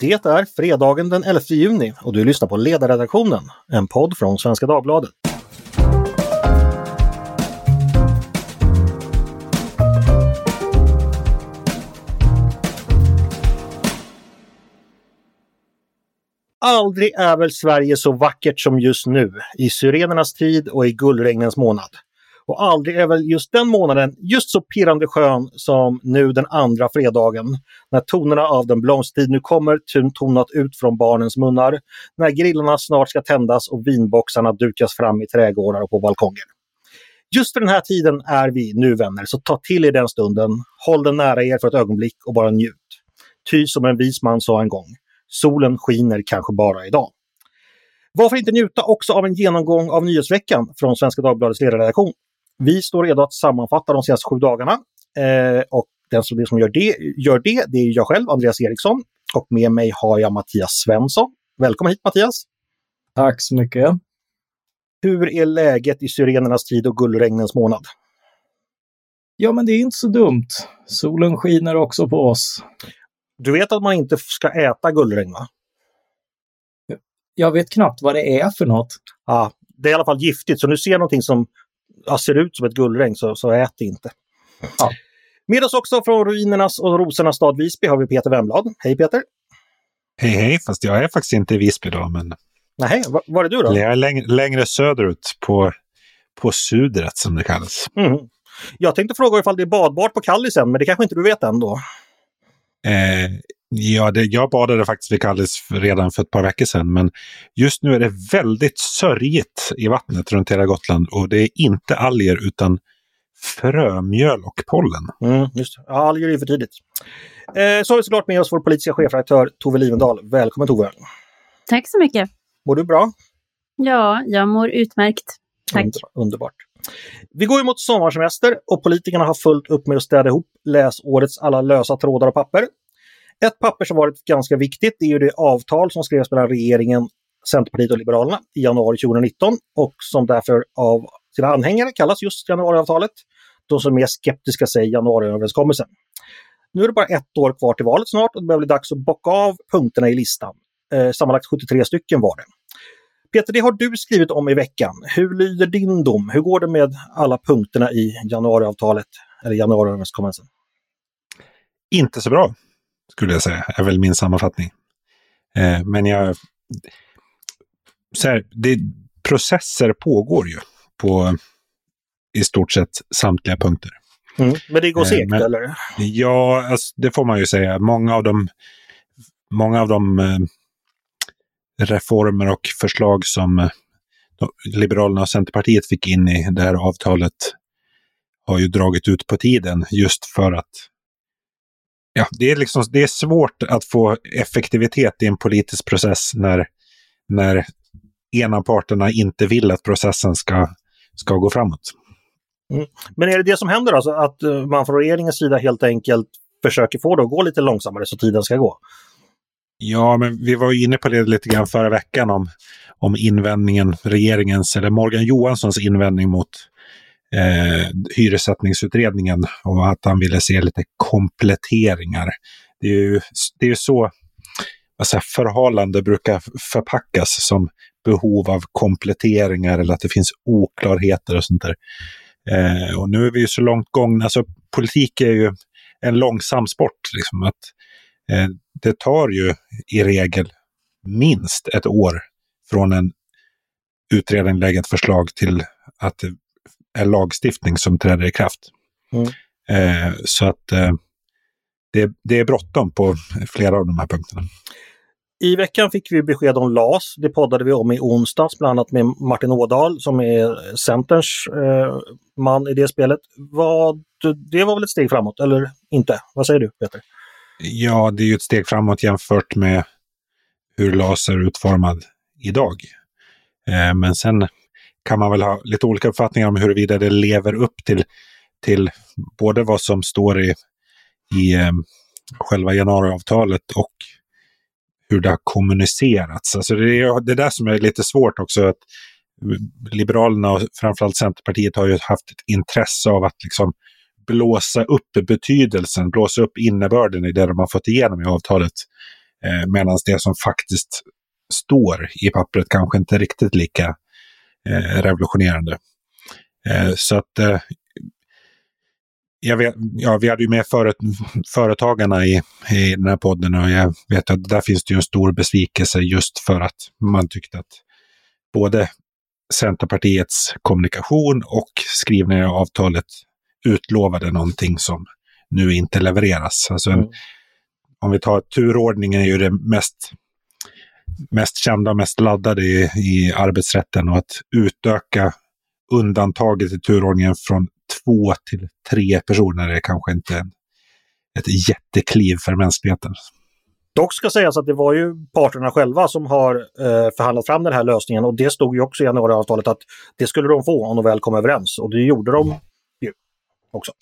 Det är fredagen den 11 juni och du lyssnar på Ledarredaktionen, en podd från Svenska Dagbladet. Aldrig är väl Sverige så vackert som just nu, i syrenernas tid och i gullregnens månad. Och aldrig är väl just den månaden just så pirrande skön som nu den andra fredagen, när tonerna av den blomstertid nu kommer tonat ut från barnens munnar, när grillarna snart ska tändas och vinboxarna dukas fram i trädgårdar och på balkonger. Just för den här tiden är vi nu vänner, så ta till er den stunden, håll den nära er för ett ögonblick och bara njut. Ty som en vis man sa en gång, solen skiner kanske bara idag. Varför inte njuta också av en genomgång av nyhetsveckan från Svenska Dagbladets ledarredaktion? Vi står redo att sammanfatta de senaste sju dagarna. Eh, och den som, det som gör det, gör det, det är jag själv, Andreas Eriksson. Och med mig har jag Mattias Svensson. Välkommen hit Mattias! Tack så mycket! Hur är läget i syrenernas tid och gullregnens månad? Ja, men det är inte så dumt. Solen skiner också på oss. Du vet att man inte ska äta gullregn, va? Jag vet knappt vad det är för något. Ja, det är i alla fall giftigt, så nu ser någonting som ja, ser ut som ett gullregn så, så ät det inte. Ja. Med oss också från ruinernas och rosornas stad Visby har vi Peter Wemblad. Hej Peter! Hej hej, fast jag är faktiskt inte i Visby då. Men... Nej, var är du då? Jag är längre, längre söderut på, på Sudret som det kallas. Mm. Jag tänkte fråga ifall det är badbart på Kallisen, men det kanske inte du vet än då? Eh, ja, det, jag badade faktiskt vid Kallis redan för ett par veckor sedan, men just nu är det väldigt sörjigt i vattnet runt hela Gotland och det är inte alger utan frömjöl och pollen. Mm, just. Ja, alger är för tidigt. Eh, så har vi såklart med oss vår politiska chefredaktör Tove Livendal. Välkommen Tove! Tack så mycket! Mår du bra? Ja, jag mår utmärkt. Tack! underbart! Vi går ju mot sommarsemester och politikerna har fullt upp med att städa ihop läsårets alla lösa trådar och papper. Ett papper som varit ganska viktigt är ju det avtal som skrevs mellan regeringen, Centerpartiet och Liberalerna i januari 2019 och som därför av sina anhängare kallas just januariavtalet. De som är skeptiska säger januariöverenskommelsen. Nu är det bara ett år kvar till valet snart och det börjar bli dags att bocka av punkterna i listan. Eh, sammanlagt 73 stycken var det. Peter, det har du skrivit om i veckan. Hur lyder din dom? Hur går det med alla punkterna i januariavtalet, eller januariöverenskommelsen? Inte så bra, skulle jag säga, är väl min sammanfattning. Eh, men jag... Så här, det, processer pågår ju på i stort sett samtliga punkter. Mm, men det går segt, eh, eller? Ja, alltså, det får man ju säga. Många av dem, många av de eh, reformer och förslag som eh, Liberalerna och Centerpartiet fick in i det här avtalet har ju dragit ut på tiden just för att ja, det, är liksom, det är svårt att få effektivitet i en politisk process när, när ena parterna inte vill att processen ska, ska gå framåt. Mm. Men är det det som händer alltså, att eh, man från regeringens sida helt enkelt försöker få det att gå lite långsammare så tiden ska gå? Ja, men vi var inne på det lite grann förra veckan om, om invändningen, regeringens, eller Morgan Johanssons invändning mot eh, hyressättningsutredningen och att han ville se lite kompletteringar. Det är ju det är så alltså, förhalande brukar förpackas som behov av kompletteringar eller att det finns oklarheter och sånt där. Eh, och nu är vi ju så långt gångna, alltså politik är ju en långsam sport. Liksom, att Eh, det tar ju i regel minst ett år från en utredning lägger ett förslag till att är lagstiftning som träder i kraft. Mm. Eh, så att eh, det, det är bråttom på flera av de här punkterna. I veckan fick vi besked om LAS. Det poddade vi om i onsdags, bland annat med Martin Ådahl som är Centerns eh, man i det spelet. Vad, det var väl ett steg framåt, eller inte? Vad säger du, Peter? Ja, det är ju ett steg framåt jämfört med hur LAS är utformad idag. Eh, men sen kan man väl ha lite olika uppfattningar om huruvida det lever upp till, till både vad som står i, i eh, själva januariavtalet och hur det har kommunicerats. Alltså det är det där som är lite svårt också. att Liberalerna och framförallt Centerpartiet har ju haft ett intresse av att liksom blåsa upp betydelsen, blåsa upp innebörden i det de har fått igenom i avtalet. Eh, Medan det som faktiskt står i pappret kanske inte är riktigt lika eh, revolutionerande. Eh, så att eh, jag vet, ja, vi hade ju med föret, företagarna i, i den här podden och jag vet att där finns det ju en stor besvikelse just för att man tyckte att både Centerpartiets kommunikation och skrivningen av avtalet utlovade någonting som nu inte levereras. Alltså en, mm. Om vi tar turordningen är ju det mest, mest kända mest laddade i, i arbetsrätten och att utöka undantaget i turordningen från två till tre personer är kanske inte ett jättekliv för mänskligheten. Dock ska sägas att det var ju parterna själva som har eh, förhandlat fram den här lösningen och det stod ju också i januariavtalet att det skulle de få om de väl kom överens och det gjorde de ju också.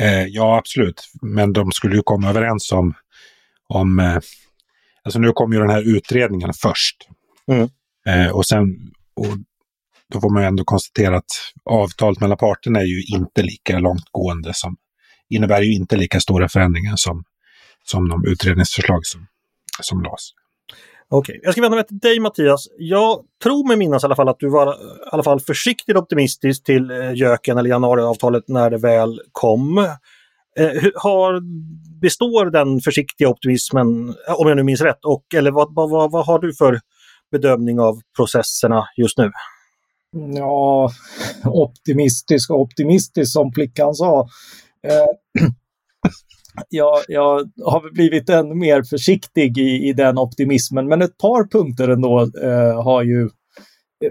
Eh, ja, absolut. Men de skulle ju komma överens om... om eh, alltså nu kom ju den här utredningen först. Mm. Eh, och sen... Och då får man ju ändå konstatera att avtalet mellan parterna är ju inte lika långtgående som... innebär ju inte lika stora förändringar som, som de utredningsförslag som, som lades. Okej, jag ska vända mig till dig Mattias. Jag tror mig minnas i alla fall att du var i alla fall försiktigt optimistisk till eh, Jöken eller januariavtalet när det väl kom. Eh, har, består den försiktiga optimismen, om jag nu minns rätt, och, eller vad, vad, vad har du för bedömning av processerna just nu? Ja, optimistisk och optimistisk som flickan sa. Eh, jag, jag har blivit ännu mer försiktig i, i den optimismen, men ett par punkter ändå eh, har ju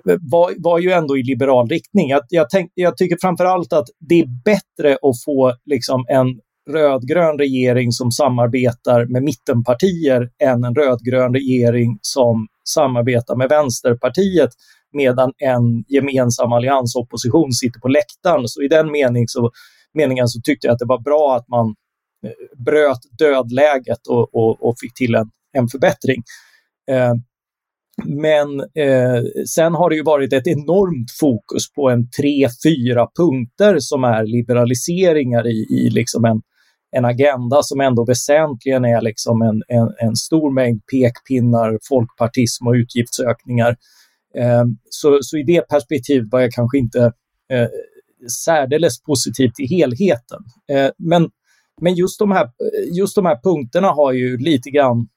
var, var ju ändå i liberal riktning. Jag, jag, tänk, jag tycker framförallt att det är bättre att få liksom en rödgrön regering som samarbetar med mittenpartier än en rödgrön regering som samarbetar med Vänsterpartiet medan en gemensam alliansopposition sitter på läktaren. Så i den mening så, meningen så tyckte jag att det var bra att man eh, bröt dödläget och, och, och fick till en, en förbättring. Eh, men eh, sen har det ju varit ett enormt fokus på en tre, fyra punkter som är liberaliseringar i, i liksom en, en agenda som ändå väsentligen är liksom en, en, en stor mängd pekpinnar, folkpartism och utgiftsökningar. Eh, så, så i det perspektivet var jag kanske inte eh, särdeles positiv till helheten. Eh, men men just de här, just de här punkterna har ju lite grann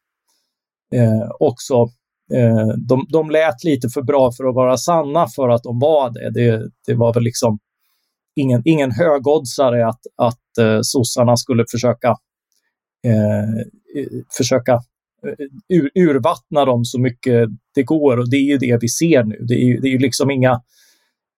eh, också Eh, de, de lät lite för bra för att vara sanna för att de var det. Det, det var väl liksom ingen, ingen högoddsare att, att eh, sossarna skulle försöka, eh, eh försöka eh, ur, urvattna dem så mycket det går och det är ju det vi ser nu. Det är ju, det är ju liksom inga,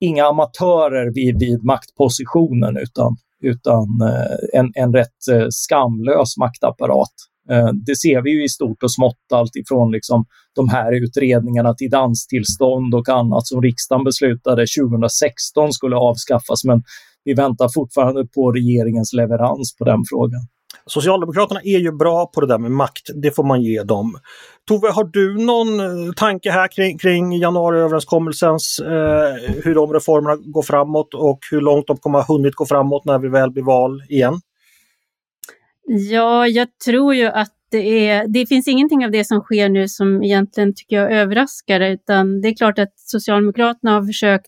inga amatörer vid, vid maktpositionen utan utan eh, en, en rätt eh, skamlös maktapparat. Eh, det ser vi ju i stort och smått, allt ifrån liksom de här utredningarna till danstillstånd och annat som riksdagen beslutade 2016 skulle avskaffas, men vi väntar fortfarande på regeringens leverans på den frågan. Socialdemokraterna är ju bra på det där med makt, det får man ge dem. Tove, har du någon eh, tanke här kring, kring januariöverenskommelsens, eh, hur de reformerna går framåt och hur långt de kommer ha hunnit gå framåt när vi väl blir val igen? Ja, jag tror ju att det, är, det finns ingenting av det som sker nu som egentligen tycker jag överraskar, utan det är klart att Socialdemokraterna har försökt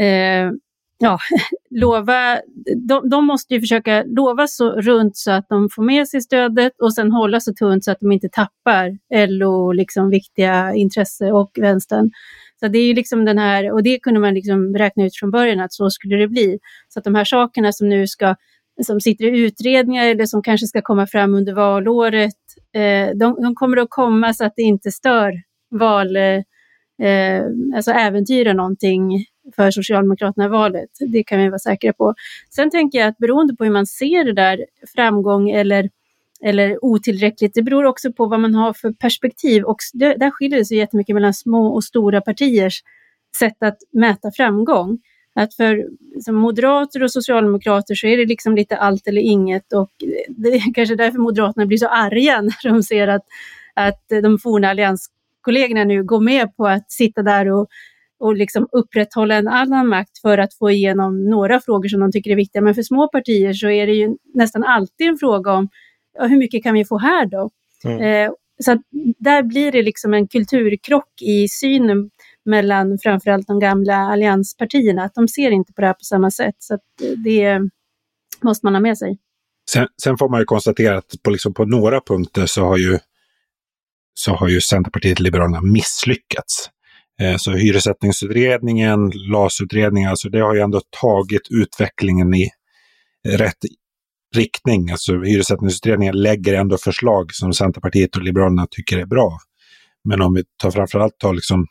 eh, ja, lova, de, de, måste ju försöka lova så runt så att de får med sig stödet och sen hålla så tunt så att de inte tappar LO, liksom viktiga intresse och vänstern. Så det är ju liksom den här, och det kunde man liksom räkna ut från början att så skulle det bli. Så att de här sakerna som nu ska, som sitter i utredningar eller som kanske ska komma fram under valåret, eh, de, de, kommer att komma så att det inte stör val, eh, alltså äventyrar någonting för Socialdemokraterna i valet. Det kan vi vara säkra på. Sen tänker jag att beroende på hur man ser det där, framgång eller, eller otillräckligt, det beror också på vad man har för perspektiv. Och det, där skiljer det sig jättemycket mellan små och stora partiers sätt att mäta framgång. Att för som moderater och socialdemokrater så är det liksom lite allt eller inget och det är kanske därför Moderaterna blir så arga när de ser att, att de forna allianskollegorna nu går med på att sitta där och och liksom upprätthålla en annan makt för att få igenom några frågor som de tycker är viktiga. Men för små partier så är det ju nästan alltid en fråga om ja, hur mycket kan vi få här då? Mm. Eh, så där blir det liksom en kulturkrock i synen mellan framförallt de gamla allianspartierna. Att de ser inte på det här på samma sätt. Så eh, det måste man ha med sig. Sen, sen, får man ju konstatera att på, liksom på några punkter så har ju, så har ju Centerpartiet Liberalerna misslyckats. Eh, så hyressättningsutredningen, LAS-utredningen, alltså det har ju ändå tagit utvecklingen i rätt riktning. Alltså hyressättningsutredningen lägger ändå förslag som Centerpartiet och Liberalerna tycker är bra. Men om vi tar framförallt tar liksom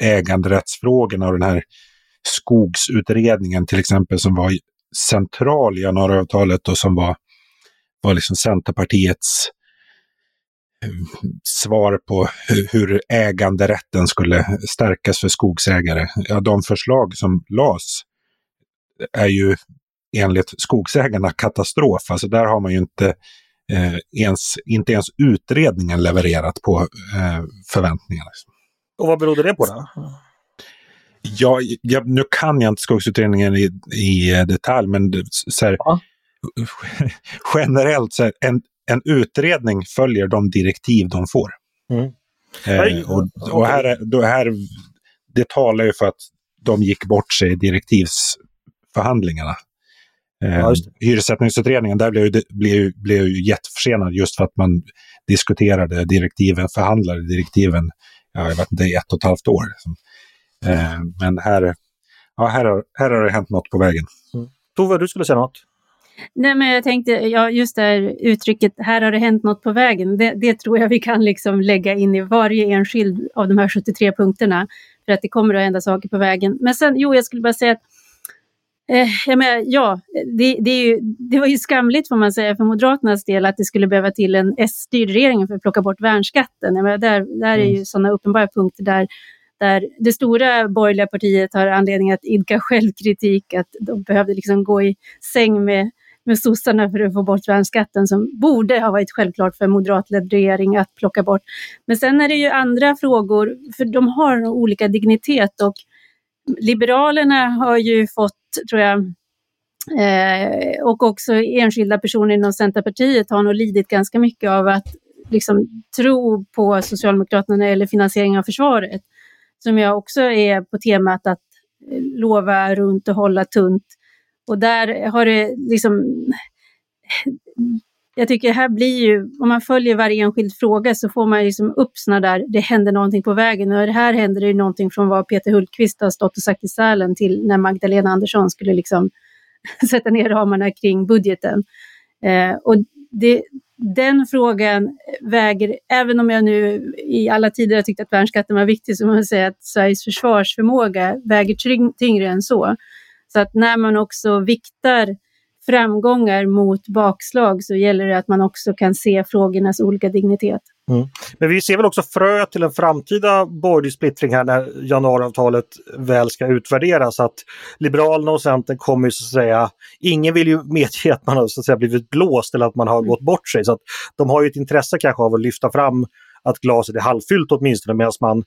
äganderättsfrågorna och den här skogsutredningen till exempel som var central i januariavtalet och som var, var liksom Centerpartiets eh, svar på hur äganderätten skulle stärkas för skogsägare. Ja, de förslag som lades är ju enligt skogsägarna katastrof. Alltså där har man ju inte, eh, ens, inte ens utredningen levererat på eh, förväntningarna. Liksom. Och vad berodde det på då? Ja, jag, nu kan jag inte skogsutredningen i, i detalj, men så här, ja. generellt så här, en, en utredning följer de direktiv de får. Mm. Eh, och, och här, då här, det talar ju för att de gick bort sig i direktivsförhandlingarna. Eh, ja, hyressättningsutredningen, där blev, blev, blev ju jätteförsenad just för att man diskuterade direktiven, förhandlade direktiven, ja, jag vet inte, i ett och ett halvt år. Eh, men här, ja, här, har, här har det hänt något på vägen. Mm. Tove, du skulle säga något? Nej, men jag tänkte, ja, just det här uttrycket, här har det hänt något på vägen, det, det, tror jag vi kan liksom lägga in i varje enskild av de här 73 punkterna, för att det kommer att hända saker på vägen. Men sen, jo, jag skulle bara säga att Eh, menar, ja, det, det, ju, det, var ju skamligt får man säga för Moderaternas del att det skulle behöva till en S-styrd regering för att plocka bort värnskatten. Jag menar, där, där är ju mm. sådana uppenbara punkter där, där det stora borgerliga partiet har anledning att idka självkritik, att de behövde liksom gå i säng med, med sossarna för att få bort värnskatten som borde ha varit självklart för en moderatledd regering att plocka bort. Men sen är det ju andra frågor, för de har olika dignitet och Liberalerna har ju fått, tror jag, eh, och också enskilda personer inom Centerpartiet har nog lidit ganska mycket av att liksom, tro på Socialdemokraterna när det gäller finansiering av försvaret. Som jag också är på temat att eh, lova runt och hålla tunt. Och där har det liksom jag tycker här blir ju, om man följer varje enskild fråga så får man liksom upp sådana där, det händer någonting på vägen. Och här händer det någonting från vad Peter Hultqvist har stått och sagt i Sälen till när Magdalena Andersson skulle liksom sätta ner ramarna kring budgeten. Eh, och det, den frågan väger, även om jag nu i alla tider har tyckt att värnskatten var viktig, så måste jag säga att Sveriges försvarsförmåga väger tyngre än så. Så att när man också viktar framgångar mot bakslag så gäller det att man också kan se frågornas olika dignitet. Mm. Men vi ser väl också frö till en framtida borgerlig splittring här när januariavtalet väl ska utvärderas. Att Liberalerna och Centern kommer ju så att säga, ingen vill ju medge att man har så att säga, blivit blåst eller att man har mm. gått bort sig. Så att de har ju ett intresse kanske av att lyfta fram att glaset är halvfyllt åtminstone medan man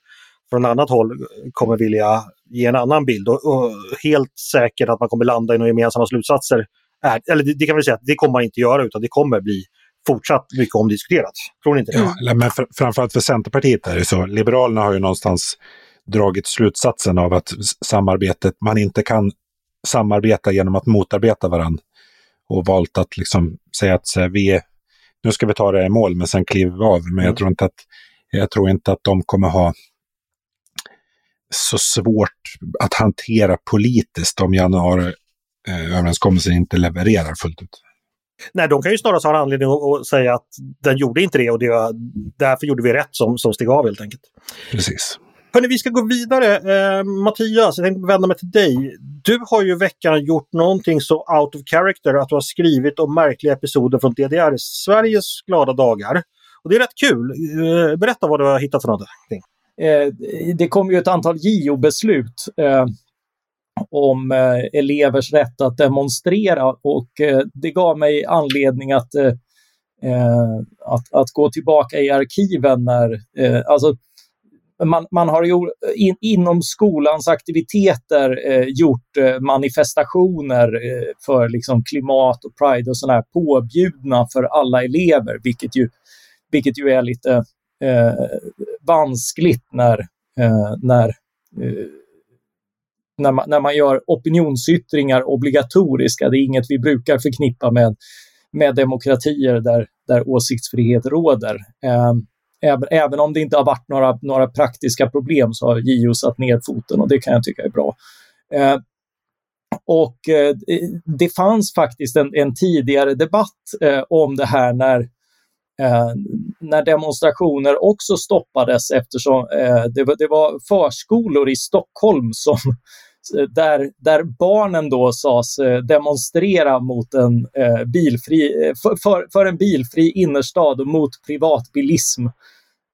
från annat håll kommer vilja ge en annan bild. Och, och helt säkert att man kommer landa i några gemensamma slutsatser är, eller det, det kan vi säga att det kommer man inte göra utan det kommer bli fortsatt mycket omdiskuterat. Tror ni inte det? Ja, men för, framförallt för Centerpartiet är det så. Liberalerna har ju någonstans dragit slutsatsen av att samarbetet, man inte kan samarbeta genom att motarbeta varandra. Och valt att liksom säga att här, vi nu ska vi ta det i mål men sen kliver vi av. Men mm. jag, tror inte att, jag tror inte att de kommer ha så svårt att hantera politiskt om januari, eh, överenskommelsen inte levererar fullt ut. Nej, de kan ju snarare ha anledning att säga att den gjorde inte det och det var, därför gjorde vi rätt som, som steg av helt enkelt. Precis. Hörni, vi ska gå vidare. Eh, Mattias, jag tänkte vända mig till dig. Du har ju veckan gjort någonting så out of character att du har skrivit om märkliga episoder från DDR, Sveriges glada dagar. Och det är rätt kul. Eh, berätta vad du har hittat för någonting. Eh, det kom ju ett antal JO-beslut eh, om eh, elevers rätt att demonstrera. Och eh, det gav mig anledning att, eh, eh att, att, gå tillbaka i arkiven när, eh, alltså, man, man har gjort, eh, in, inom skolans aktiviteter eh, gjort eh, manifestationer för liksom, klimat och pride och sådär påbjudna för alla elever, vilket ju vilket ju är lite eh, vanskligt när, eh, när, eh, när, man, när man gör opinionsyttringar obligatoriska. Det är inget vi brukar förknippa med, med demokratier där, där åsiktsfrihet råder. Ehm, även, även om det inte har varit några, några praktiska problem så har JO satt ner foten och det kan jag tycka är bra. Ehm, och eh, det fanns faktiskt en, en tidigare debatt eh, om det här när, eh, när demonstrationer också stoppades eftersom eh, det, var, det var förskolor i Stockholm som, där, där barnen då sades eh, demonstrera mot en, eh, bilfri, eh, för, för, för, en bilfri innerstad och mot privatbilism.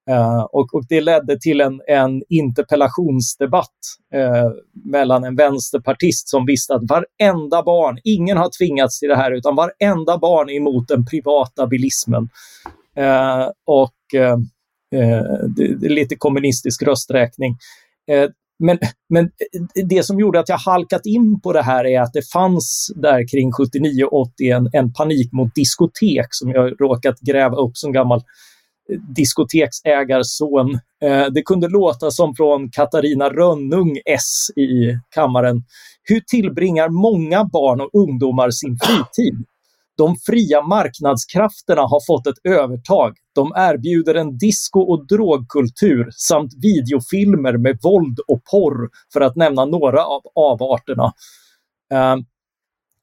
Uh, och, och, det ledde till en, en interpellationsdebatt uh, mellan en vänsterpartist som visste att varenda barn, ingen har tvingats till det här, utan varenda barn är emot den privata bilismen. Uh, och det, det, är lite kommunistisk rösträkning. men, men det som gjorde att jag halkat in på det här är att det fanns där kring 79-80 en, en panik mot diskotek som jag råkat gräva upp som gammal diskoteksägarson. Eh, det kunde låta som från Katarina Rönnung S i kammaren. Hur tillbringar många barn och ungdomar sin fritid? De fria marknadskrafterna har fått ett övertag. De erbjuder en disco och drogkultur samt videofilmer med våld och porr, för att nämna några av avarterna. Eh,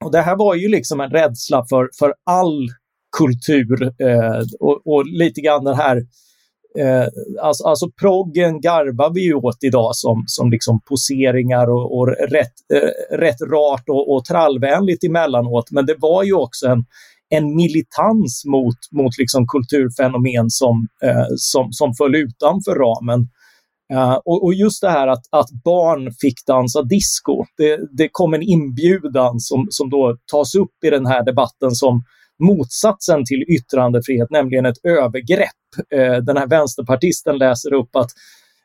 och det här var ju liksom en rädsla för, för all kultur eh, och, och, lite grann den här Eh, alltså, alltså proggen garvar vi ju åt idag som, som liksom poseringar och, och rätt, eh, rätt rart och, och trallvänligt emellanåt. Men det var ju också en, en militans mot, mot liksom kulturfenomen som, eh, som, som föll utanför ramen. Uh, och, och, just det här att, att barn fick dansa disco, det, det kom en inbjudan som, som då tas upp i den här debatten som motsatsen till yttrandefrihet, nämligen ett övergrepp. Eh, den här vänsterpartisten läser upp att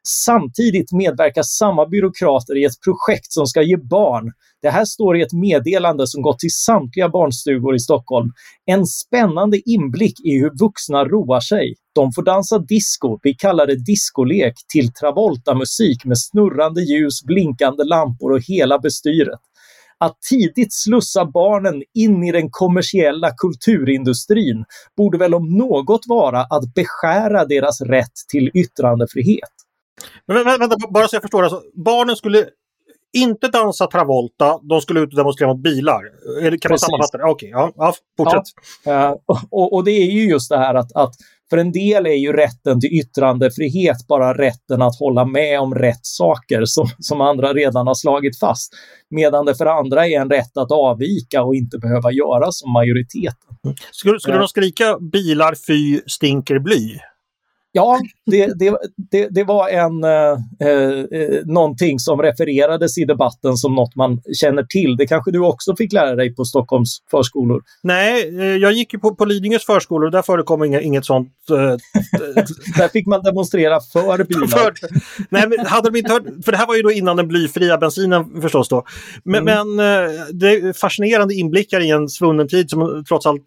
Samtidigt medverkar samma byråkrater i ett projekt som ska ge barn. Det här står i ett meddelande som gått till samtliga barnstugor i Stockholm. En spännande inblick i hur vuxna roar sig. De får dansa disco, vi kallar det diskolek, till Travolta-musik med snurrande ljus, blinkande lampor och hela bestyret att tidigt slussa barnen in i den kommersiella kulturindustrin borde väl om något vara att beskära deras rätt till yttrandefrihet. Men vänta, bara så jag förstår. Alltså, barnen skulle inte dansa Travolta, de skulle ut och demonstrera mot bilar. Kan Precis. man sammanfatta det? Okej, okay, ja, ja, fortsätt. Ja, uh, och, och, det är ju just det här att, att för en del är ju rätten till yttrandefrihet bara rätten att hålla med om rätt saker som, som andra redan har slagit fast. Medan det för andra är en rätt att avvika och inte behöva göra som majoriteten. Skulle, skulle de skrika bilar fy stinker bly? Ja, det, det, det, det var en, eh, eh, någonting som refererades i debatten som något man känner till. Det kanske du också fick lära dig på Stockholms förskolor? Nej, eh, jag gick ju på, på Lidingös förskolor och där förekom inget, inget sånt. Eh, där fick man demonstrera för bilar. För, nej, men hade de inte hört, för det här var ju då innan den blyfria bensinen förstås då. Men, mm. men det är fascinerande inblickar i en svunnen tid som trots allt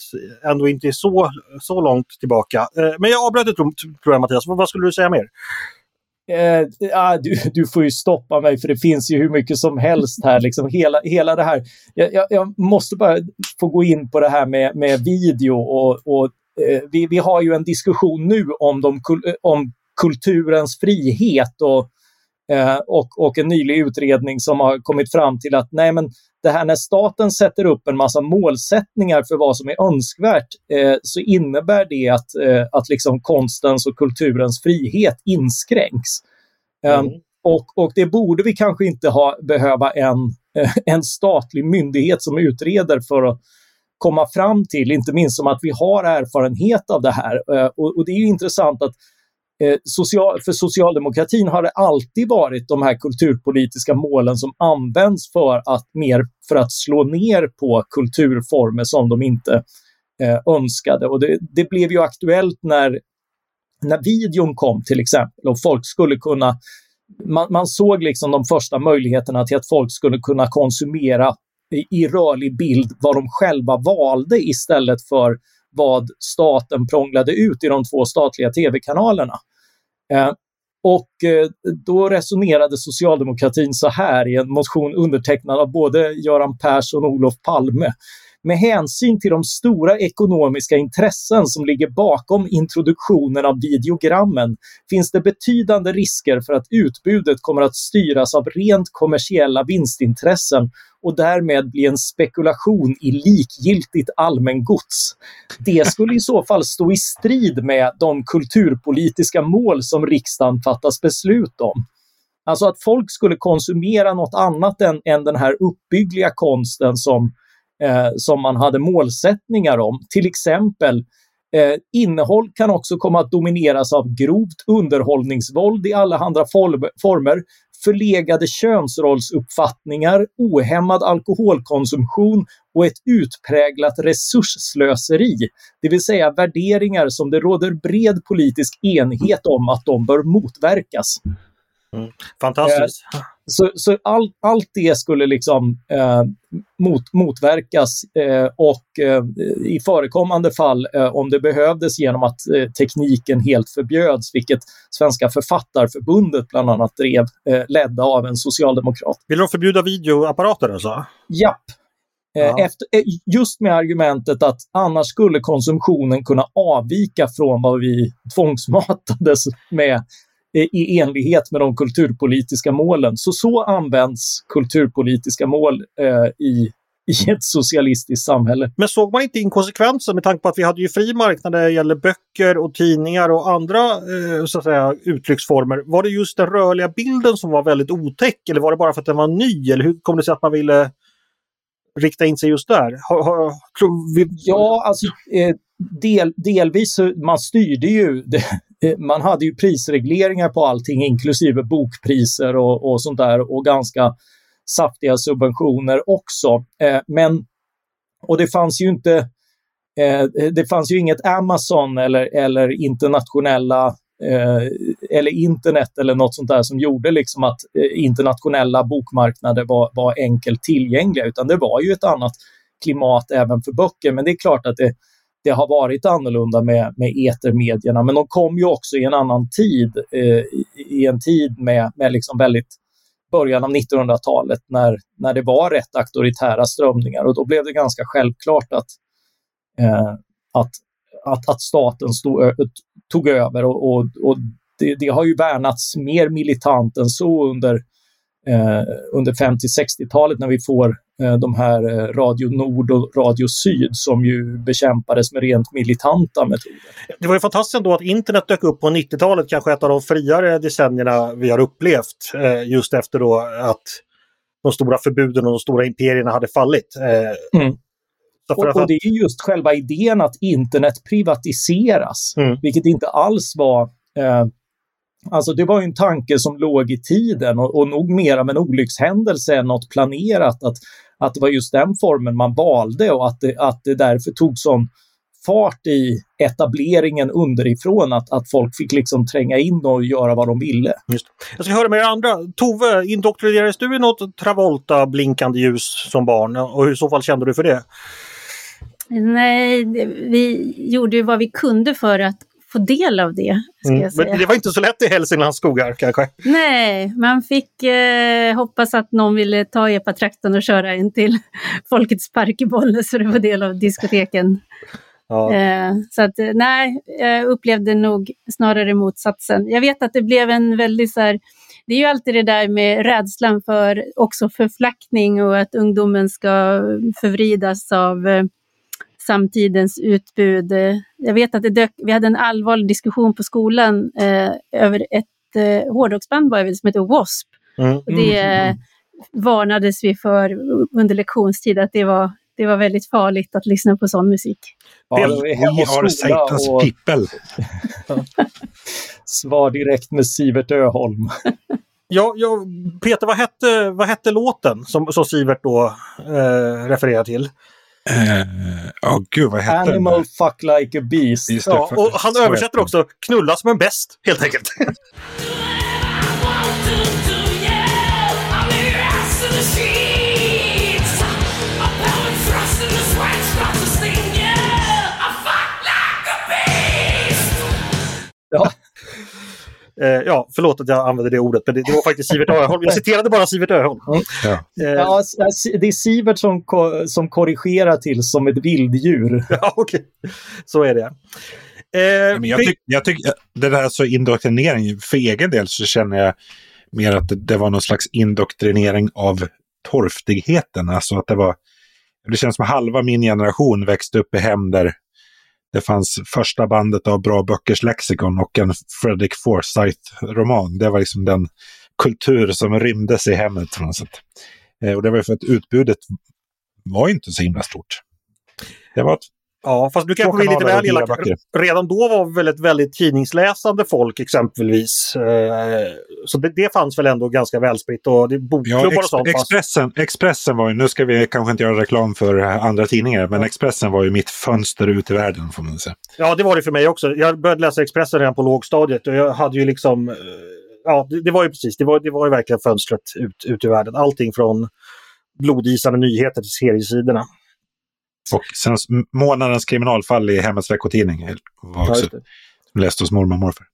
ändå inte är så, så långt tillbaka. Men jag avbröt ett tror jag Mattias. Vad skulle du säga mer? Eh, ah, du, du, får ju stoppa mig för det finns ju hur mycket som helst här. Liksom hela, hela det här. Jag, jag, jag måste bara få gå in på det här med, med video och, och eh, vi, vi har ju en diskussion nu om, de, eh, om kulturens frihet och, eh, och, och en nylig utredning som har kommit fram till att nej men det här när staten sätter upp en massa målsättningar för vad som är önskvärt eh, så innebär det att, eh, att liksom konstens och kulturens frihet inskränks. Ehm, mm. Um, och, och det borde vi kanske inte ha, behöva en, eh, en statlig myndighet som utreder för att komma fram till, inte minst som att vi har erfarenhet av det här. Uh, och, och, det är intressant att Eh, Eh, social, för socialdemokratin har det alltid varit de här kulturpolitiska målen som används för att, mer, för att slå ner på kulturformer som de inte eh, önskade. Och det, det, blev ju aktuellt när, när videon kom till exempel och folk skulle kunna man, man såg liksom de första möjligheterna till att folk skulle kunna konsumera i, i rörlig bild vad de själva valde istället för vad staten prånglade ut i de två statliga tv-kanalerna. Eh, och eh, då resonerade socialdemokratin så här i en motion undertecknad av både Göran Persson och Olof Palme. Med hänsyn till de stora ekonomiska intressen som ligger bakom introduktionen av videogrammen finns det betydande risker för att utbudet kommer att styras av rent kommersiella vinstintressen och därmed bli en spekulation i likgiltigt allmängods. Det skulle i så fall stå i strid med de kulturpolitiska mål som riksdagen fattas beslut om. Alltså att folk skulle konsumera något annat än, än den här uppbyggliga konsten som eh, som man hade målsättningar om. Till exempel eh, innehåll kan också komma att domineras av grovt underhållningsvåld i allehanda former, förlegade könsrollsuppfattningar, ohämmad alkoholkonsumtion och ett utpräglat resursslöseri. Det vill säga värderingar som det råder bred politisk enighet om att de bör motverkas. Mm. Fantastiskt. Eh, så, så all, allt det skulle liksom eh, mot, motverkas eh, och eh, i förekommande fall, eh, om det behövdes genom att tekniken helt förbjöds, vilket Svenska författarförbundet bland annat drev, ledda av en socialdemokrat. Vill de förbjuda videoapparater alltså? Japp. Efter, just med argumentet att annars skulle konsumtionen kunna avvika från vad vi tvångsmatades med i enlighet med de kulturpolitiska målen. Så så används kulturpolitiska mål eh, i, i ett socialistiskt samhälle. Men såg man inte inkonsekvensen med tanke på att vi hade ju fri marknad när det gäller böcker och tidningar och andra eh, så att säga, uttrycksformer. Var det just den rörliga bilden som var väldigt otäck eller var det bara för att den var ny? Eller hur kom det sig att man ville rikta in sig just där? Har, har, vi... Ja, alltså eh, del, delvis man styrde ju det, Eh, Eh, man hade ju prisregleringar på allting, inklusive bokpriser och, och sånt där och ganska saftiga subventioner också. Eh, men, och det fanns ju inte, eh, det fanns ju inget Amazon eller, eller internationella eh, eller internet eller något sånt där som gjorde liksom att eh, internationella bokmarknader var, var enkelt tillgängliga, utan det var ju ett annat klimat även för böcker. Men det är klart att det, det har varit annorlunda med, med etermedierna, men de kom ju också i en annan tid, eh, i en tid med, med liksom väldigt början av 1900-talet när, när det var rätt auktoritära strömningar. Och då blev det ganska självklart att, eh, att, att, att staten stod, tog över. Och, och, och det, det, har ju värnats mer militant än så under, eh, under 50-60-talet när vi får de här eh, Radio Nord och Radio Syd som ju bekämpades med rent militanta metoder. Det var ju fantastiskt ändå att internet dök upp på 90-talet, kanske ett av de friare decennierna vi har upplevt eh, just efter då att de stora förbuden och de stora imperierna hade fallit. Mm. Och, och, det är just själva idén att internet privatiseras, mm. vilket inte alls var eh, Alltså det var en tanke som låg i tiden och, och nog mer av en olyckshändelse än något planerat att att det var just den formen man valde och att det, att det därför tog sån fart i etableringen underifrån, att, att folk fick liksom tränga in och göra vad de ville. Just. Jag ska höra med er andra. Tove, indoktrinerades du i något Travolta-blinkande ljus som barn och i så fall kände du för det? Nej, vi gjorde vad vi kunde för att få del av det. Mm. Men det var inte så lätt i Hälsinglands skogar kanske? Nej, man fick eh, hoppas att någon ville ta epatraktorn och köra in till Folkets park i Bollnäs så det var del av diskoteken. Ja. Eh, så att eh, nej, jag upplevde nog snarare motsatsen. Jag vet att det blev en väldigt så här, det är ju alltid det där med rädslan för också förflackning och att ungdomen ska förvridas av eh, samtidens utbud. Jag vet att det dök, vi hade en allvarlig diskussion på skolan eh, över ett eh, hårdrocksband som heter W.A.S.P. Mm. Och det mm. varnades vi för under lektionstid att det var, det var väldigt farligt att lyssna på sån musik. Ja, vi har Satans och... pippel. Svar direkt med Sivert Öholm. Ja, ja, Peter, vad hette, vad hette låten som, som Sivert då eh, refererar till? Eh, oh, gud, vad hette Animal den? fuck like a beast. Just ja, och han översätter också knulla som en bäst, helt enkelt. Ja. Eh, ja, förlåt att jag använde det ordet, men det, det var faktiskt Sivert Öholm. Jag citerade bara Sivert Öholm. Mm. Ja. Eh. ja, det är Sivert som, ko som korrigerar till som ett vilddjur. Ja, okej. Okay. Så är det. Eh, men jag tycker, jag tyck, det där alltså indoktrinering, för egen del så känner jag mer att det, det var någon slags indoktrinering av torftigheten. Alltså att det var, det känns som halva min generation växte upp i hem där det fanns första bandet av Bra Böckers lexikon och en Fredrik Forsyth-roman. Det var liksom den kultur som rymdes i hemmet. På något sätt. Eh, och det var för att utbudet var inte så himla stort. Det var ett Ja, fast du kanske blir lite väl elak. Redan då var väl ett väldigt tidningsläsande folk exempelvis. Eh, så det, det fanns väl ändå ganska välspritt och det bokklubbar ja, och sånt. Expressen, Expressen var ju, nu ska vi kanske inte göra reklam för andra tidningar, men Expressen var ju mitt fönster ut i världen får man säga. Ja, det var det för mig också. Jag började läsa Expressen redan på lågstadiet och jag hade ju liksom eh, Ja, det, det var ju precis, det var, det var ju verkligen fönstret ut, ut i världen. Allting från blodisande nyheter till seriesidorna. Och sen månadens kriminalfall i Hemmets veckotidning var också ja, läst hos mormor och morfar.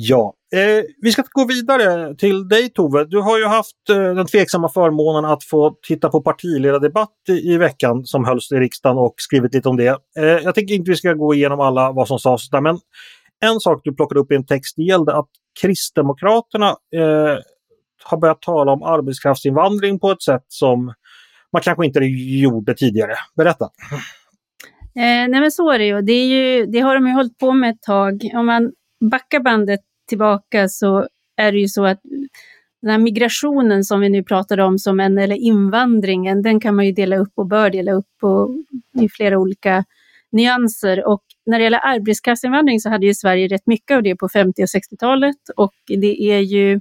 Ja, eh, vi ska gå vidare till dig Tove. Du har ju haft eh, den tveksamma förmånen att få titta på partiledardebatt i, i veckan som hölls i riksdagen och skrivit lite om det. Eh, jag tänker inte vi ska gå igenom alla vad som sades där, men en sak du plockade upp i en text gällde att Kristdemokraterna eh, har börjat tala om arbetskraftsinvandring på ett sätt som man kanske inte gjorde tidigare. Berätta! Eh, nej men så är det ju. Det, är ju. det har de ju hållit på med ett tag. Om man backar bandet tillbaka så är det ju så att den här migrationen som vi nu pratar om, som en, eller invandringen, den kan man ju dela upp och bör dela upp på, i flera olika nyanser. Och när det gäller arbetskraftsinvandring så hade ju Sverige rätt mycket av det på 50 och 60-talet och det är ju eh,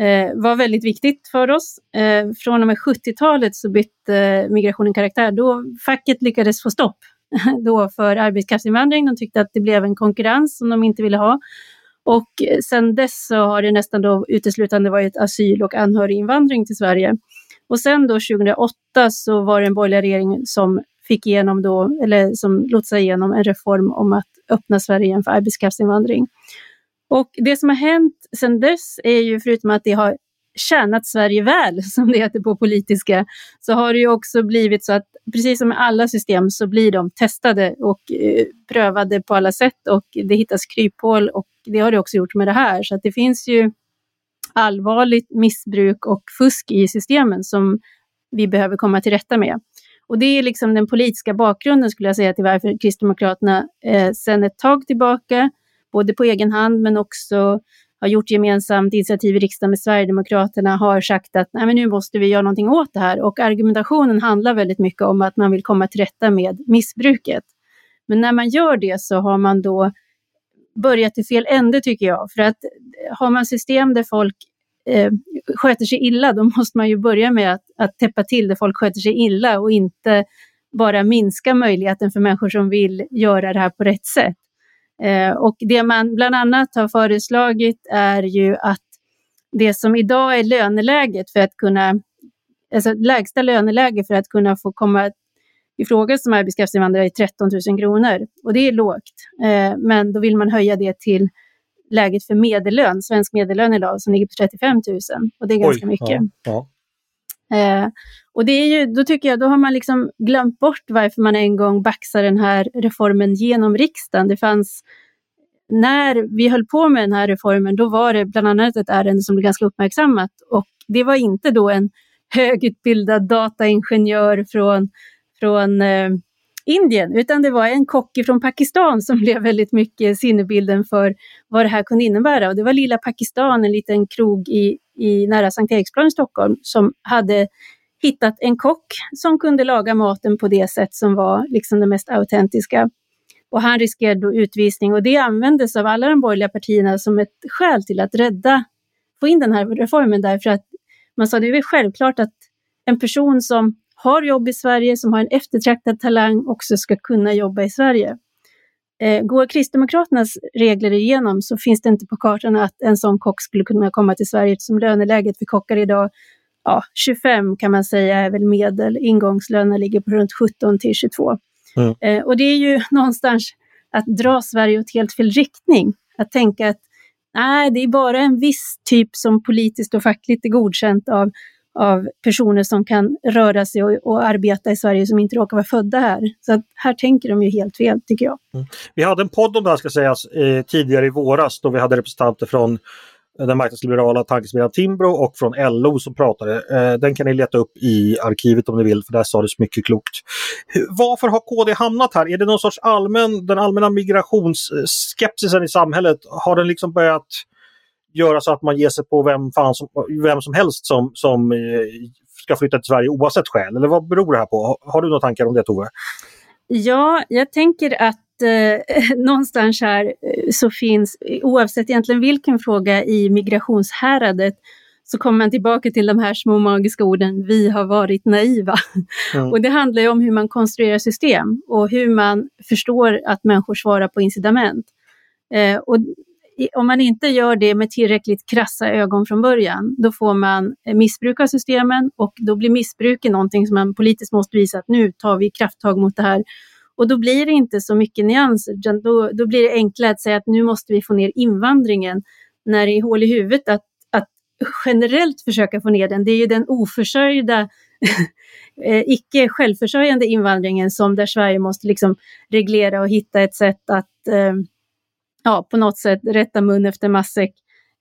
Eh, var väldigt viktigt för oss. Eh, från och med 70-talet så bytte eh, migrationen karaktär. Då facket lyckades få stopp då för arbetskraftsinvandring. De tyckte att det blev en konkurrens som de inte ville ha. Och eh, sen dess så har det nästan då uteslutande varit asyl och anhöriginvandring till Sverige. Och sen då 2008 så var det en borgerlig regering som fick igenom då, eller som lotsade igenom en reform om att öppna Sverige igen för arbetskraftsinvandring. Och det som har hänt Sen dess är ju, förutom att det har tjänat Sverige väl, som det heter på politiska, så har det ju också blivit så att precis som med alla system så blir de testade och eh, prövade på alla sätt och det hittas kryphål och det har det också gjort med det här. Så att det finns ju allvarligt missbruk och fusk i systemen som vi behöver komma till rätta med. Och det är liksom den politiska bakgrunden skulle jag säga till varför Kristdemokraterna eh, sedan ett tag tillbaka både på egen hand men också har gjort gemensamt initiativ i riksdagen med Sverigedemokraterna har sagt att Nej, men nu måste vi göra någonting åt det här. Och argumentationen handlar väldigt mycket om att man vill komma till rätta med missbruket. Men när man gör det så har man då börjat i fel ände tycker jag. För att eh, har man system där folk eh, sköter sig illa, då måste man ju börja med att, att täppa till där folk sköter sig illa och inte bara minska möjligheten för människor som vill göra det här på rätt sätt. Eh, och det man bland annat har föreslagit är ju att det som idag är löneläget för att kunna, alltså lägsta löneläge för att kunna få komma i fråga som arbetskraftsinvandrare är 13 000 kronor och det är lågt. Eh, men då vill man höja det till läget för medellön, svensk medellön idag som ligger på 35 000 och det är ganska Oj, mycket. Ja, ja. Eh, och det är ju, då tycker jag, då har man liksom glömt bort varför man en gång baxade den här reformen genom riksdagen. Det fanns, när vi höll på med den här reformen, då var det bland annat ett ärende som blev ganska uppmärksammat och det var inte då en högutbildad dataingenjör från, från eh, Indien, utan det var en kock från Pakistan som blev väldigt mycket sinnebilden för vad det här kunde innebära. Och det var lilla Pakistan, en liten krog i, i nära Sankt Eriksplan i Stockholm, som hade hittat en kock som kunde laga maten på det sätt som var liksom det mest autentiska. Och han riskerade då utvisning och det användes av alla de borgerliga partierna som ett skäl till att rädda, få in den här reformen därför att man sa det är väl självklart att en person som har jobb i Sverige, som har en eftertraktad talang också ska kunna jobba i Sverige. Eh, går Kristdemokraternas regler igenom så finns det inte på kartan att en sån kock skulle kunna komma till Sverige eftersom löneläget för kockar idag ja, 25 kan man säga är väl medel. Ingångslönen ligger på runt 17 till 22. Mm. Eh, och det är ju någonstans att dra Sverige åt helt fel riktning. Att tänka att nej, det är bara en viss typ som politiskt och fackligt är godkänt av, av personer som kan röra sig och, och arbeta i Sverige som inte råkar vara födda här. Så att här tänker de ju helt fel, tycker jag. Mm. Vi hade en podd om det här ska sägas eh, tidigare i våras då vi hade representanter från eh, den marknadsliberala tankesmedjan Timbro och från LO som pratade. Eh, den kan ni leta upp i arkivet om ni vill, för där sades mycket klokt. Varför har KD hamnat här? Är det någon sorts allmän, den allmänna migrationsskepsisen i samhället, har den liksom börjat göra så att man ger sig på vem, fan som, vem som helst som, som eh, ska flytta till Sverige oavsett skäl? Eller vad beror det här på? Har du några tankar om det Tove? Ja, jag tänker att eh, någonstans här eh, så finns, oavsett egentligen vilken fråga i migrationshäradet, så kommer man tillbaka till de här små magiska orden, vi har varit naiva. Mm. Och det handlar ju om hur man konstruerar system och hur man förstår att människor svarar på incitament. Eh, och om man inte gör det med tillräckligt krassa ögon från början, då får man eh, missbruka systemen och då blir missbruk någonting som man politiskt måste visa att nu tar vi krafttag mot det här och då blir det inte så mycket nyanser, utan då, då blir det enklare att säga att nu måste vi få ner invandringen, när det är hål i huvudet att, att generellt försöka få ner den. Det är ju den oförsörjda eh, icke självförsörjande invandringen som där Sverige måste liksom reglera och hitta ett sätt att eh, ja, på något sätt rätta mun efter matsäck.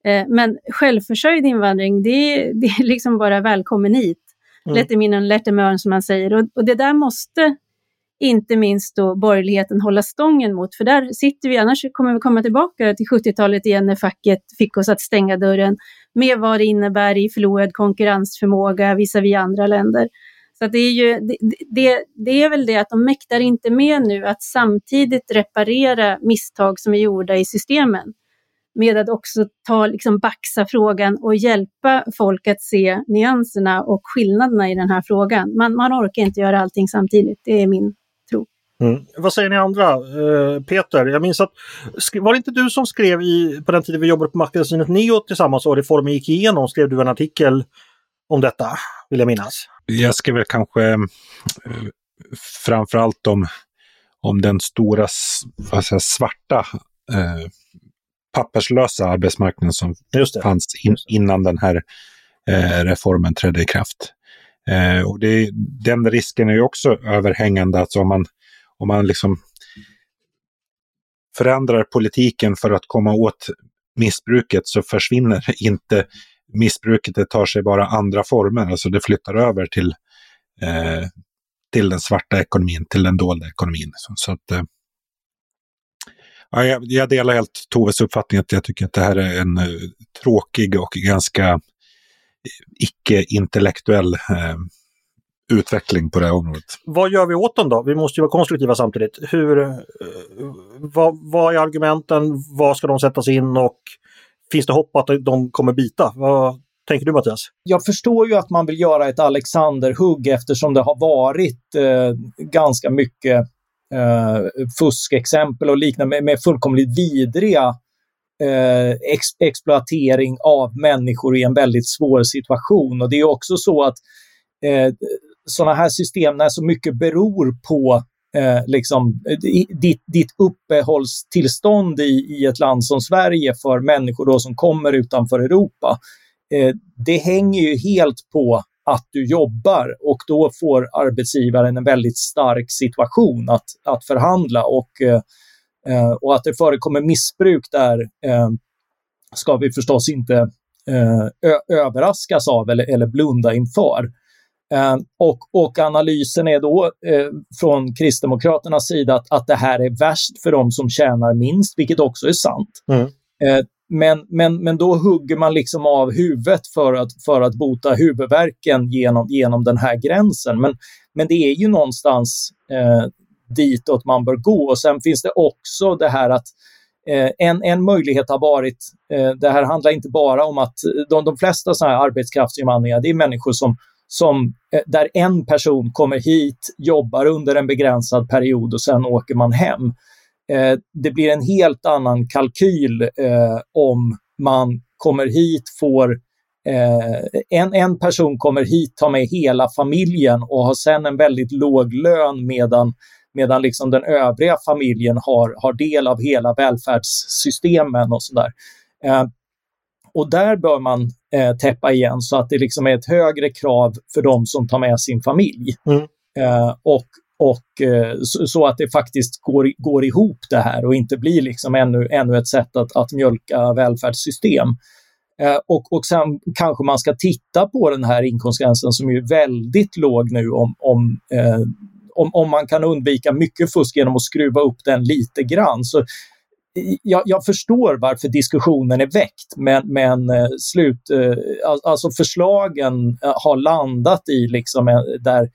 Eh, men självförsörjd invandring, det, det är liksom bara välkommen hit. Mm. Let them in and let them earn, som man säger. Och, och det där måste inte minst då borgerligheten hålla stången mot. För där sitter vi, annars kommer vi komma tillbaka till 70-talet igen när facket fick oss att stänga dörren med vad det innebär i förlorad konkurrensförmåga visavi andra länder. Så det, är ju, det, det, det, är väl det att de mäktar inte med nu att samtidigt reparera misstag som är gjorda i systemen med att också ta, liksom baxa frågan och hjälpa folk att se nyanserna och skillnaderna i den här frågan. Man, man orkar inte göra allting samtidigt, det är min Mm. Vad säger ni andra? Uh, Peter, jag minns att var det inte du som skrev i, på den tiden vi jobbade på magasinet Neo tillsammans och reformen gick igenom, skrev du en artikel om detta, vill jag minnas? Jag skrev väl kanske uh, framförallt om, om den stora säga, svarta uh, papperslösa arbetsmarknaden som fanns in, innan den här uh, reformen trädde i kraft. och det, den risken är ju också överhängande, alltså om man om man liksom förändrar politiken för att komma åt missbruket så försvinner inte missbruket, det tar sig bara andra former, alltså det flyttar över till, eh, till den svarta ekonomin, till den dolda ekonomin. Så, så att, eh, ja, jag, jag, delar helt Toves uppfattning att jag tycker att det här är en uh, tråkig och ganska eh, icke-intellektuell eh, utveckling på det här området. Vad gör vi åt dem då? Vi måste ju vara konstruktiva samtidigt. Hur, eh, vad, vad är argumenten? Var ska de sättas in och finns det hopp att de kommer bita? Vad tänker du Mattias? Jag förstår ju att man vill göra ett Alexanderhugg eftersom det har varit eh, ganska mycket eh, fuskexempel och liknande med, med fullkomligt vidriga eh, ex exploatering av människor i en väldigt svår situation. Och det är också så att eh, sådana här system när så mycket beror på eh, liksom, eh, ditt, ditt uppehållstillstånd i, i ett land som Sverige för människor då som kommer utanför Europa. Eh, det hänger ju helt på att du jobbar och då får arbetsgivaren en väldigt stark situation att, att förhandla och, eh, eh och att det förekommer missbruk där eh, ska vi förstås inte eh, överraskas av eller, eller blunda inför. Eh, och, och, analysen är då eh, från Kristdemokraternas sida att, att det här är värst för de som tjänar minst, vilket också är sant. Mm. Eh, men, men, men då hugger man liksom av huvudet för att, för att bota huvudvärken genom, genom den här gränsen. Men, men det är ju någonstans eh, ditåt man bör gå. Och sen finns det också det här att eh, en, en möjlighet har varit, eh, det här handlar inte bara om att de, de flesta sådana här arbetskraftsinvandringar, det är människor som som, eh, där en person kommer hit, jobbar under en begränsad period och sen åker man hem. Eh, det blir en helt annan kalkyl eh, om man kommer hit, får eh, en, en person kommer hit, tar med hela familjen och har sen en väldigt låg lön medan, medan liksom den övriga familjen har, har del av hela välfärdssystemen och sådär. Eh, och där bör man eh, täppa igen så att det liksom är ett högre krav för de som tar med sin familj. Mm. Eh, och och eh, så, så, att det faktiskt går, går ihop det här och inte blir liksom ännu, ännu ett sätt att, att mjölka välfärdssystem. Eh, och, och sen kanske man ska titta på den här inkomstgränsen som är väldigt låg nu om, om, eh, om, om man kan undvika mycket fusk genom att skruva upp den lite grann. Så jag, jag, förstår varför diskussionen är väckt, men, men eh, slut, eh, alltså förslagen eh, har landat i liksom där,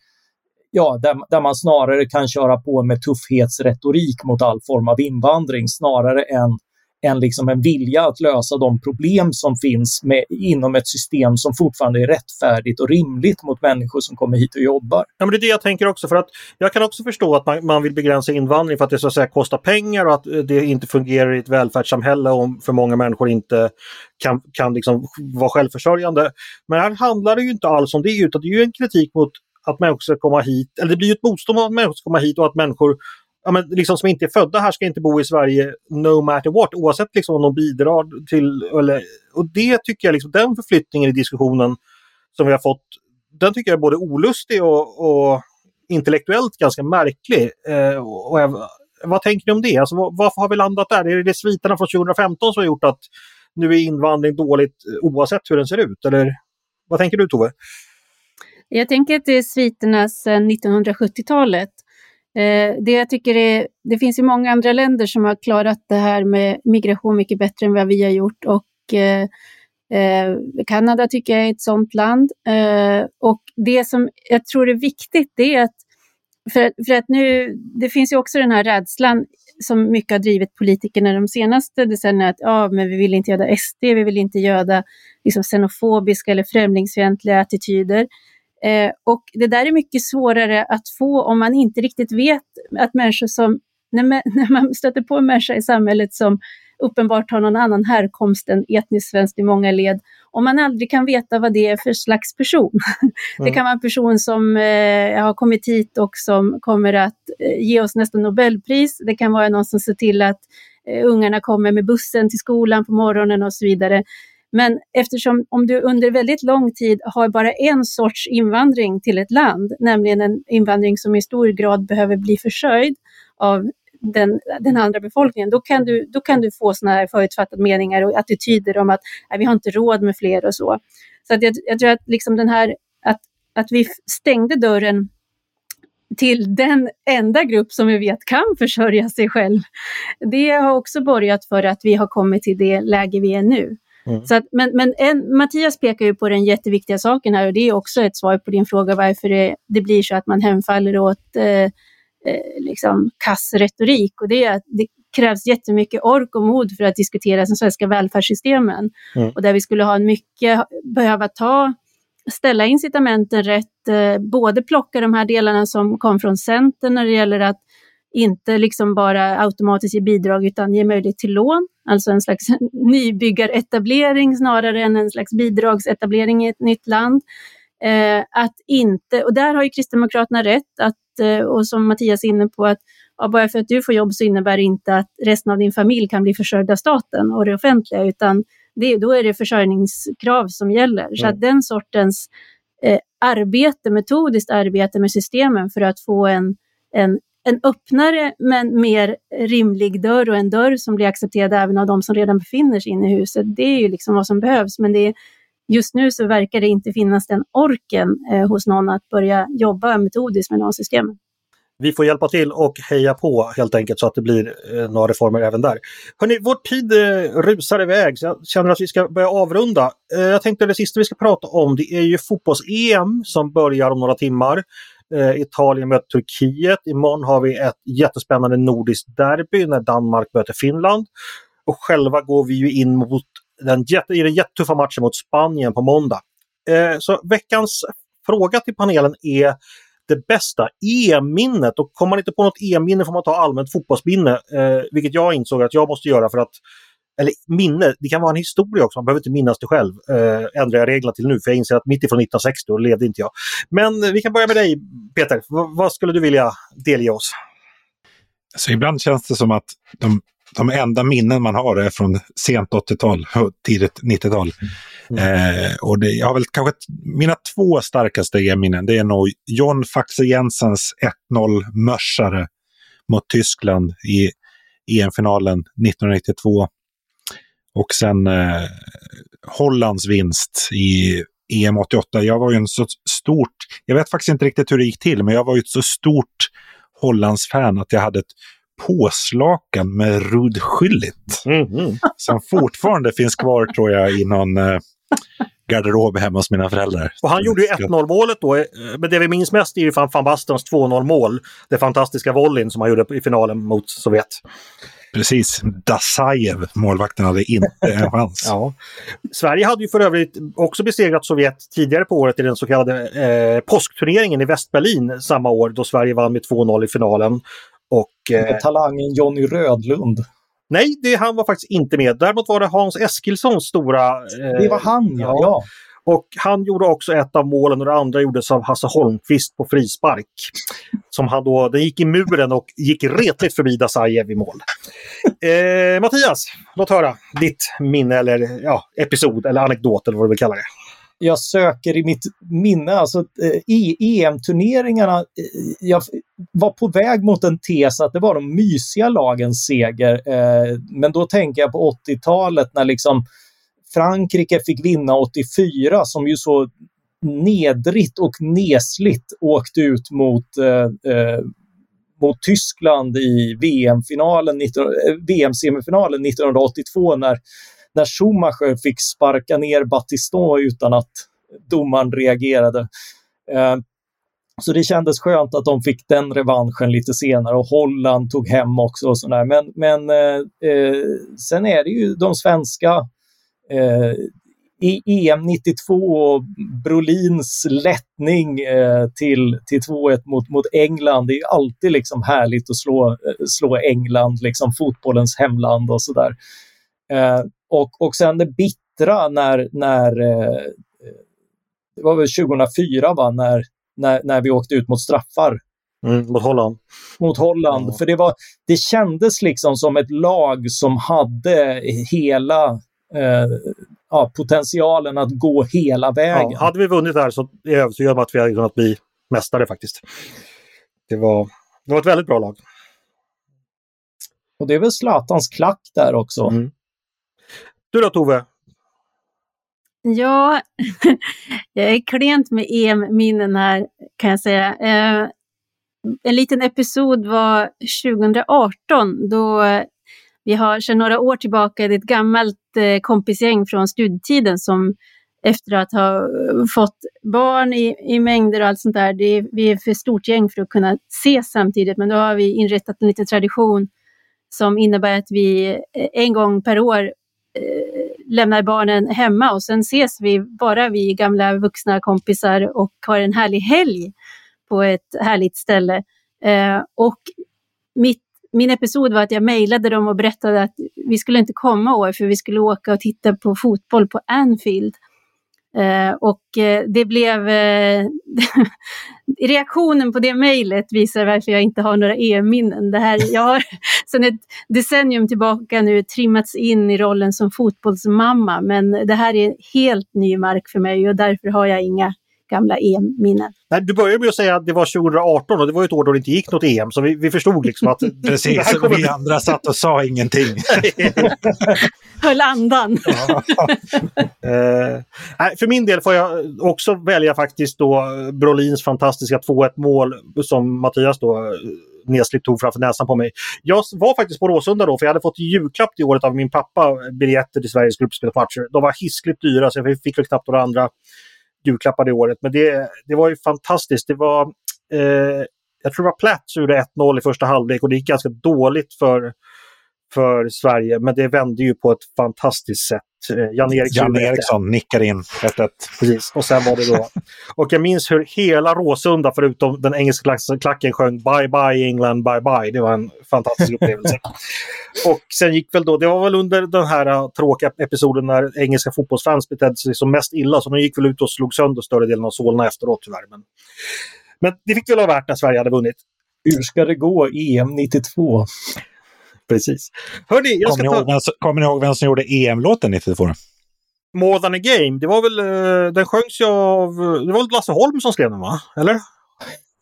ja, där, där man snarare kan köra på med tuffhetsretorik mot all form av invandring snarare än än liksom en vilja att lösa de problem som finns med, inom ett system som fortfarande är rättfärdigt och rimligt mot människor som kommer hit och jobbar. Ja, men det är det jag tänker också. för att Jag kan också förstå att man, man vill begränsa invandring för att det så att säga kostar pengar och att eh, det inte fungerar i ett välfärdssamhälle om för många människor inte kan, kan liksom vara självförsörjande. Men här handlar det ju inte alls om det, utan det är ju en kritik mot att människor ska komma hit, eller det blir ett motstånd mot att människor ska komma hit och att människor ja, men liksom som inte är födda här ska inte bo i Sverige no matter what, oavsett liksom om de bidrar till... Eller, och det tycker jag, liksom, den förflyttningen i diskussionen som vi har fått, den tycker jag är både olustig och, och intellektuellt ganska märklig. Eh, och jag, vad tänker ni om det? Alltså, varför har vi landat där? Är det sviterna från 2015 som har gjort att nu är invandring dåligt eh, oavsett hur den ser ut? Eller vad tänker du Tove? Jag tänker att det är sviterna sedan 1970-talet. Eh, det jag tycker är, det finns ju många andra länder som har klarat det här med migration mycket bättre än vad vi har gjort och eh, eh, Kanada tycker jag är ett sådant land. Eh, och det som jag tror är viktigt det är att, för, för att nu, det finns ju också den här rädslan som mycket har drivit politikerna de senaste decennierna, att ah, men vi vill inte göda SD, vi vill inte göda liksom, xenofobiska eller främlingsfientliga attityder. Eh, och det där är mycket svårare att få om man inte riktigt vet att människor som, när man, när man stöter på en människa i samhället som uppenbart har någon annan härkomst än etniskt svenskt i många led, om man aldrig kan veta vad det är för slags person. Mm. Det kan vara en person som eh, har kommit hit och som kommer att eh, ge oss nästan Nobelpris. Det kan vara någon som ser till att eh, ungarna kommer med bussen till skolan på morgonen och så vidare. Men eftersom om du under väldigt lång tid har bara en sorts invandring till ett land, nämligen en invandring som i stor grad behöver bli försörjd av den, den andra befolkningen, då kan du, då kan du få sådana här förutfattade meningar och attityder om att nej, vi har inte råd med fler och så. Så att jag, jag tror att liksom den här, att, att vi stängde dörren till den enda grupp som vi vet kan försörja sig själv. Det har också borgat för att vi har kommit till det läge vi är nu. Mm. Så att, men men en, Mattias pekar ju på den jätteviktiga saken här och det är också ett svar på din fråga varför det, det blir så att man hemfaller åt eh, eh, liksom kass retorik. Och det är att det krävs jättemycket ork och mod för att diskutera de svenska välfärdssystemen. Mm. Och där vi skulle ha mycket, behöva ta, ställa incitamenten rätt, eh, både plocka de här delarna som kom från Centern när det gäller att inte liksom bara automatiskt ge bidrag utan ge möjlighet till lån, alltså en slags nybyggaretablering snarare än en slags bidragsetablering i ett nytt land. Eh, att inte, och där har ju Kristdemokraterna rätt, att, eh, och som Mattias är inne på, att ja, bara för att du får jobb så innebär det inte att resten av din familj kan bli försörjd av staten och det offentliga, utan det, då är det försörjningskrav som gäller. Mm. Så att den sortens eh, arbete, metodiskt arbete med systemen för att få en, en en öppnare men mer rimlig dörr och en dörr som blir accepterad även av de som redan befinner sig inne i huset. Det är ju liksom vad som behövs. Men det är, just nu så verkar det inte finnas den orken eh, hos någon att börja jobba metodiskt med de systemen. Vi får hjälpa till och heja på helt enkelt så att det blir eh, några reformer även där. Hörrni, vår tid eh, rusar iväg så jag känner att vi ska börja avrunda. Eh, jag tänkte det sista vi ska prata om det är ju fotbolls-EM som börjar om några timmar. Eh, Italien möter Turkiet. Imorgon har vi ett jättespännande nordiskt derby när Danmark möter Finland. Och själva går vi ju in mot den, jätte, i den jättetuffa matchen mot Spanien på måndag. Eh, så veckans fråga till panelen är det bästa EM-minnet och kommer man inte på något EM-minne får man ta allmänt fotbollsminne, eh, vilket jag insåg att jag måste göra för att eller minne, det kan vara en historia också, man behöver inte minnas det själv. Eh, ändrar jag reglerna till nu, för jag inser att mitt ifrån 1960 levde inte jag. Men vi kan börja med dig, Peter. V vad skulle du vilja delge oss? Så ibland känns det som att de de enda minnen man har är från sent 80-tal och tidigt 90-tal. Mm. Eh, och det, jag har väl kanske mina två starkaste EM-minnen, det är nog John Faxe Jensens 1-0 mörsare mot Tyskland i EM-finalen 1992. Och sen eh, Hollands vinst i EM 88. Jag var ju en så stort, jag vet faktiskt inte riktigt hur det gick till, men jag var ju ett så stort Hollands-fan att jag hade ett påslakan med Rud Schüllit. Mm -hmm. Som fortfarande finns kvar tror jag i någon eh, garderob hemma hos mina föräldrar. Och han gjorde ju 1-0 målet då, eh, men det vi minns mest är ju van Bastens 2-0 mål. Det fantastiska volleyn som han gjorde i finalen mot Sovjet. Precis. Dasajev, målvakten, hade inte en chans. ja. Sverige hade ju för övrigt också besegrat Sovjet tidigare på året i den så kallade eh, påskturneringen i Västberlin samma år då Sverige vann med 2-0 i finalen. Och, eh, talangen Jonny Rödlund. Nej, det, han var faktiskt inte med. Däremot var det Hans Eskilssons stora... Eh, det var han, ja. ja. Och han gjorde också ett av målen och det andra gjordes av Hasse Holmqvist på frispark. Som han då, den gick i muren och gick retligt förbi Dasajev i mål. Eh, Mattias, låt höra ditt minne eller ja, episod eller anekdot eller vad du vill kalla det jag söker i mitt minne, alltså eh, i EM-turneringarna, eh, jag var på väg mot en tes att det var de mysiga lagens seger. Eh, men då tänker jag på 80-talet när liksom Frankrike fick vinna 84 som ju så nedrigt och nesligt åkte ut mot, eh, eh mot Tyskland i VM-semifinalen VM-semifinalen 1982 när när Schumacher fick sparka ner Battiston utan att domaren reagerade. Eh, så det kändes skönt att de fick den revanschen lite senare och Holland tog hem också. Och sådär. Men, men eh, eh sen är det ju de svenska eh, i EM 92 och Brolins lättning eh, till, till 2-1 mot, mot England. Det är alltid liksom härligt att slå, eh, slå England, liksom fotbollens hemland och sådär. Eh, och, och sen det bittra när, när eh, det var väl 2004 va, när, när, när vi åkte ut mot straffar. Mm, mot Holland. Mot Holland. Mm. För det, var, det kändes liksom som ett lag som hade hela eh, ja, potentialen att gå hela vägen. Ja, hade vi vunnit här så är jag övertygad om att vi hade kunnat bli mästare faktiskt. Det var, det var ett väldigt bra lag. Och det är väl Zlatans klack där också. Mm. Du då Tove? Ja, jag är klent med EM-minnen här kan jag säga. Eh, en liten episod var 2018 då vi har sedan några år tillbaka ett gammalt eh, kompisgäng från studietiden som efter att ha eh, fått barn i, i mängder och allt sånt där, det är, vi är för stort gäng för att kunna ses samtidigt, men då har vi inrättat en liten tradition som innebär att vi eh, en gång per år Eh, lämnar barnen hemma och sen ses vi bara vi gamla vuxna kompisar och har en härlig helg på ett härligt ställe. Eh, och mitt, min episod var att jag mejlade dem och berättade att vi skulle inte komma år för vi skulle åka och titta på fotboll på Anfield. Eh, och eh, det blev... Eh, reaktionen på det mejlet visar varför jag inte har några EM-minnen. jag har sedan ett decennium tillbaka nu trimmats in i rollen som fotbollsmamma, men det här är helt ny mark för mig och därför har jag inga gamla EM-minnen. du började med att säga att det var 2018 och det var ett år då det inte gick något EM, så vi, vi förstod liksom att... Precis, vi andra satt och sa ingenting. Höll andan. uh, för min del får jag också välja faktiskt då Brolins fantastiska 2-1 mål som Mattias då eh, nesligt tog framför näsan på mig. Jag var faktiskt på Råsunda då, för jag hade fått julklapp i året av min pappa, biljetter till Sveriges gruppspelsmatcher. De var hiskligt dyra, så jag fick väl knappt några andra julklappar det året. Men det, det var ju fantastiskt. Det var, eh, jag tror det var Platt som gjorde 1-0 i första halvlek och det gick ganska dåligt för, för Sverige. Men det vände ju på ett fantastiskt sätt. Eh, Jan Eriksson, nickar in 1-1. Precis, och sen var det då. och jag minns hur hela Råsunda, förutom den engelska klacken, sjöng Bye bye England, bye bye. Det var en fantastisk upplevelse. och sen gick väl då, det var väl under den här uh, tråkiga episoden när engelska fotbollsfans betedde sig som mest illa, så de gick väl ut och slog sönder större delen av Solna efteråt tyvärr. Men, men det fick väl vara värt när Sverige hade vunnit. Hur ska det gå EM 92? Precis. Hörni, jag Kommer ska ni, ta... vem, kommer ni ihåg vem som gjorde EM-låten 92? More than a game. Det var väl, eh, den sjöngs ju av, det var väl Lasse Holm som skrev den va? Eller?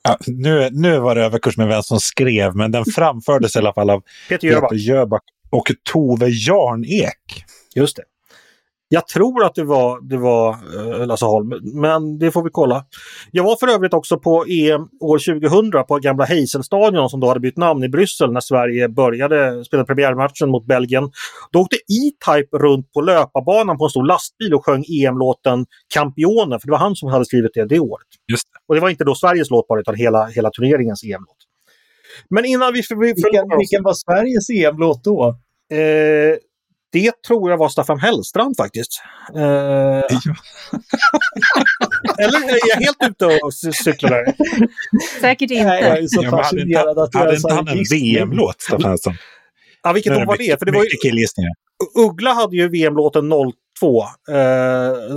Ja, nu, nu var det överkurs med vem som skrev, men den framfördes i alla fall av Peter Jöback. Peter Jöback och Tove Jarnek. Just det. Jag tror att det var, det var eh, Lasse Holm, men det får vi kolla. Jag var för övrigt också på EM år 2000 på gamla Heiselstadion som då hade bytt namn i Bryssel när Sverige började spela premiärmatchen mot Belgien. Då åkte E-Type runt på löparbanan på en stor lastbil och sjöng EM-låten Campione, för det var han som hade skrivit det det året. Just det. Och det var inte då Sveriges låt bara, utan hela, hela turneringens EM-låt. Men innan vi... för- vi Vilken, vilken var Sveriges EM-låt då? Eh, det tror jag var Staffan Hellstrand faktiskt. Eh, eller är jag helt ute och cyklar där? Säkert Nej, jag inte. är så Ja, men hade inte, fascinerad att hade inte har han en. VM-låt, Staffan Hellström? Ja, vilket år var det? För det var ju. Uggla hade ju VM-låten 02. Eh,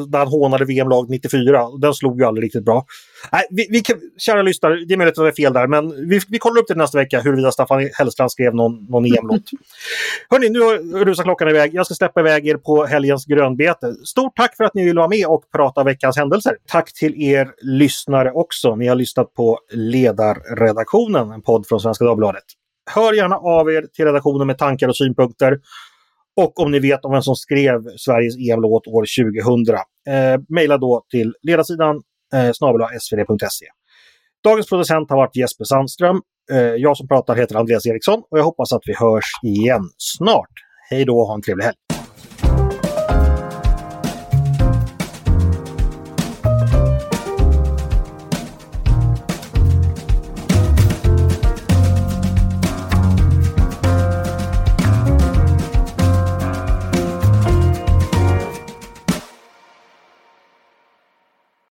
där han hånade VM-lag 94. Den slog ju aldrig riktigt bra. Nej, vi, vi, kan- kära lyssnare, det är möjligt att det är fel där, men vi, vi kollar upp det nästa vecka huruvida Staffan Hellstrand skrev någon, någon EM-låt. Hörni, nu rusar klockan iväg. Jag ska släppa iväg er på helgens grönbete. Stort tack för att ni vill vara med och prata veckans händelser. Tack till er lyssnare också. Ni har lyssnat på Ledarredaktionen, en podd från Svenska Dagbladet. Hör gärna av er till redaktionen med tankar och synpunkter. Och om ni vet om vem som skrev Sveriges EM-låt år 2000. Eh, mejla då till ledarsidan eh, snabel-svd.se. Dagens producent har varit Jesper Sandström. Eh, jag som pratar heter Andreas Eriksson och jag hoppas att vi hörs igen snart. Hej då och ha en trevlig helg!